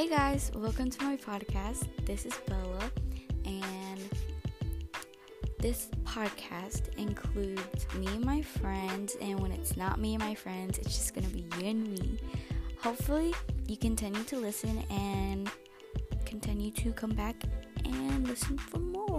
Hey guys, welcome to my podcast. This is Bella, and this podcast includes me and my friends. And when it's not me and my friends, it's just gonna be you and me. Hopefully, you continue to listen and continue to come back and listen for more.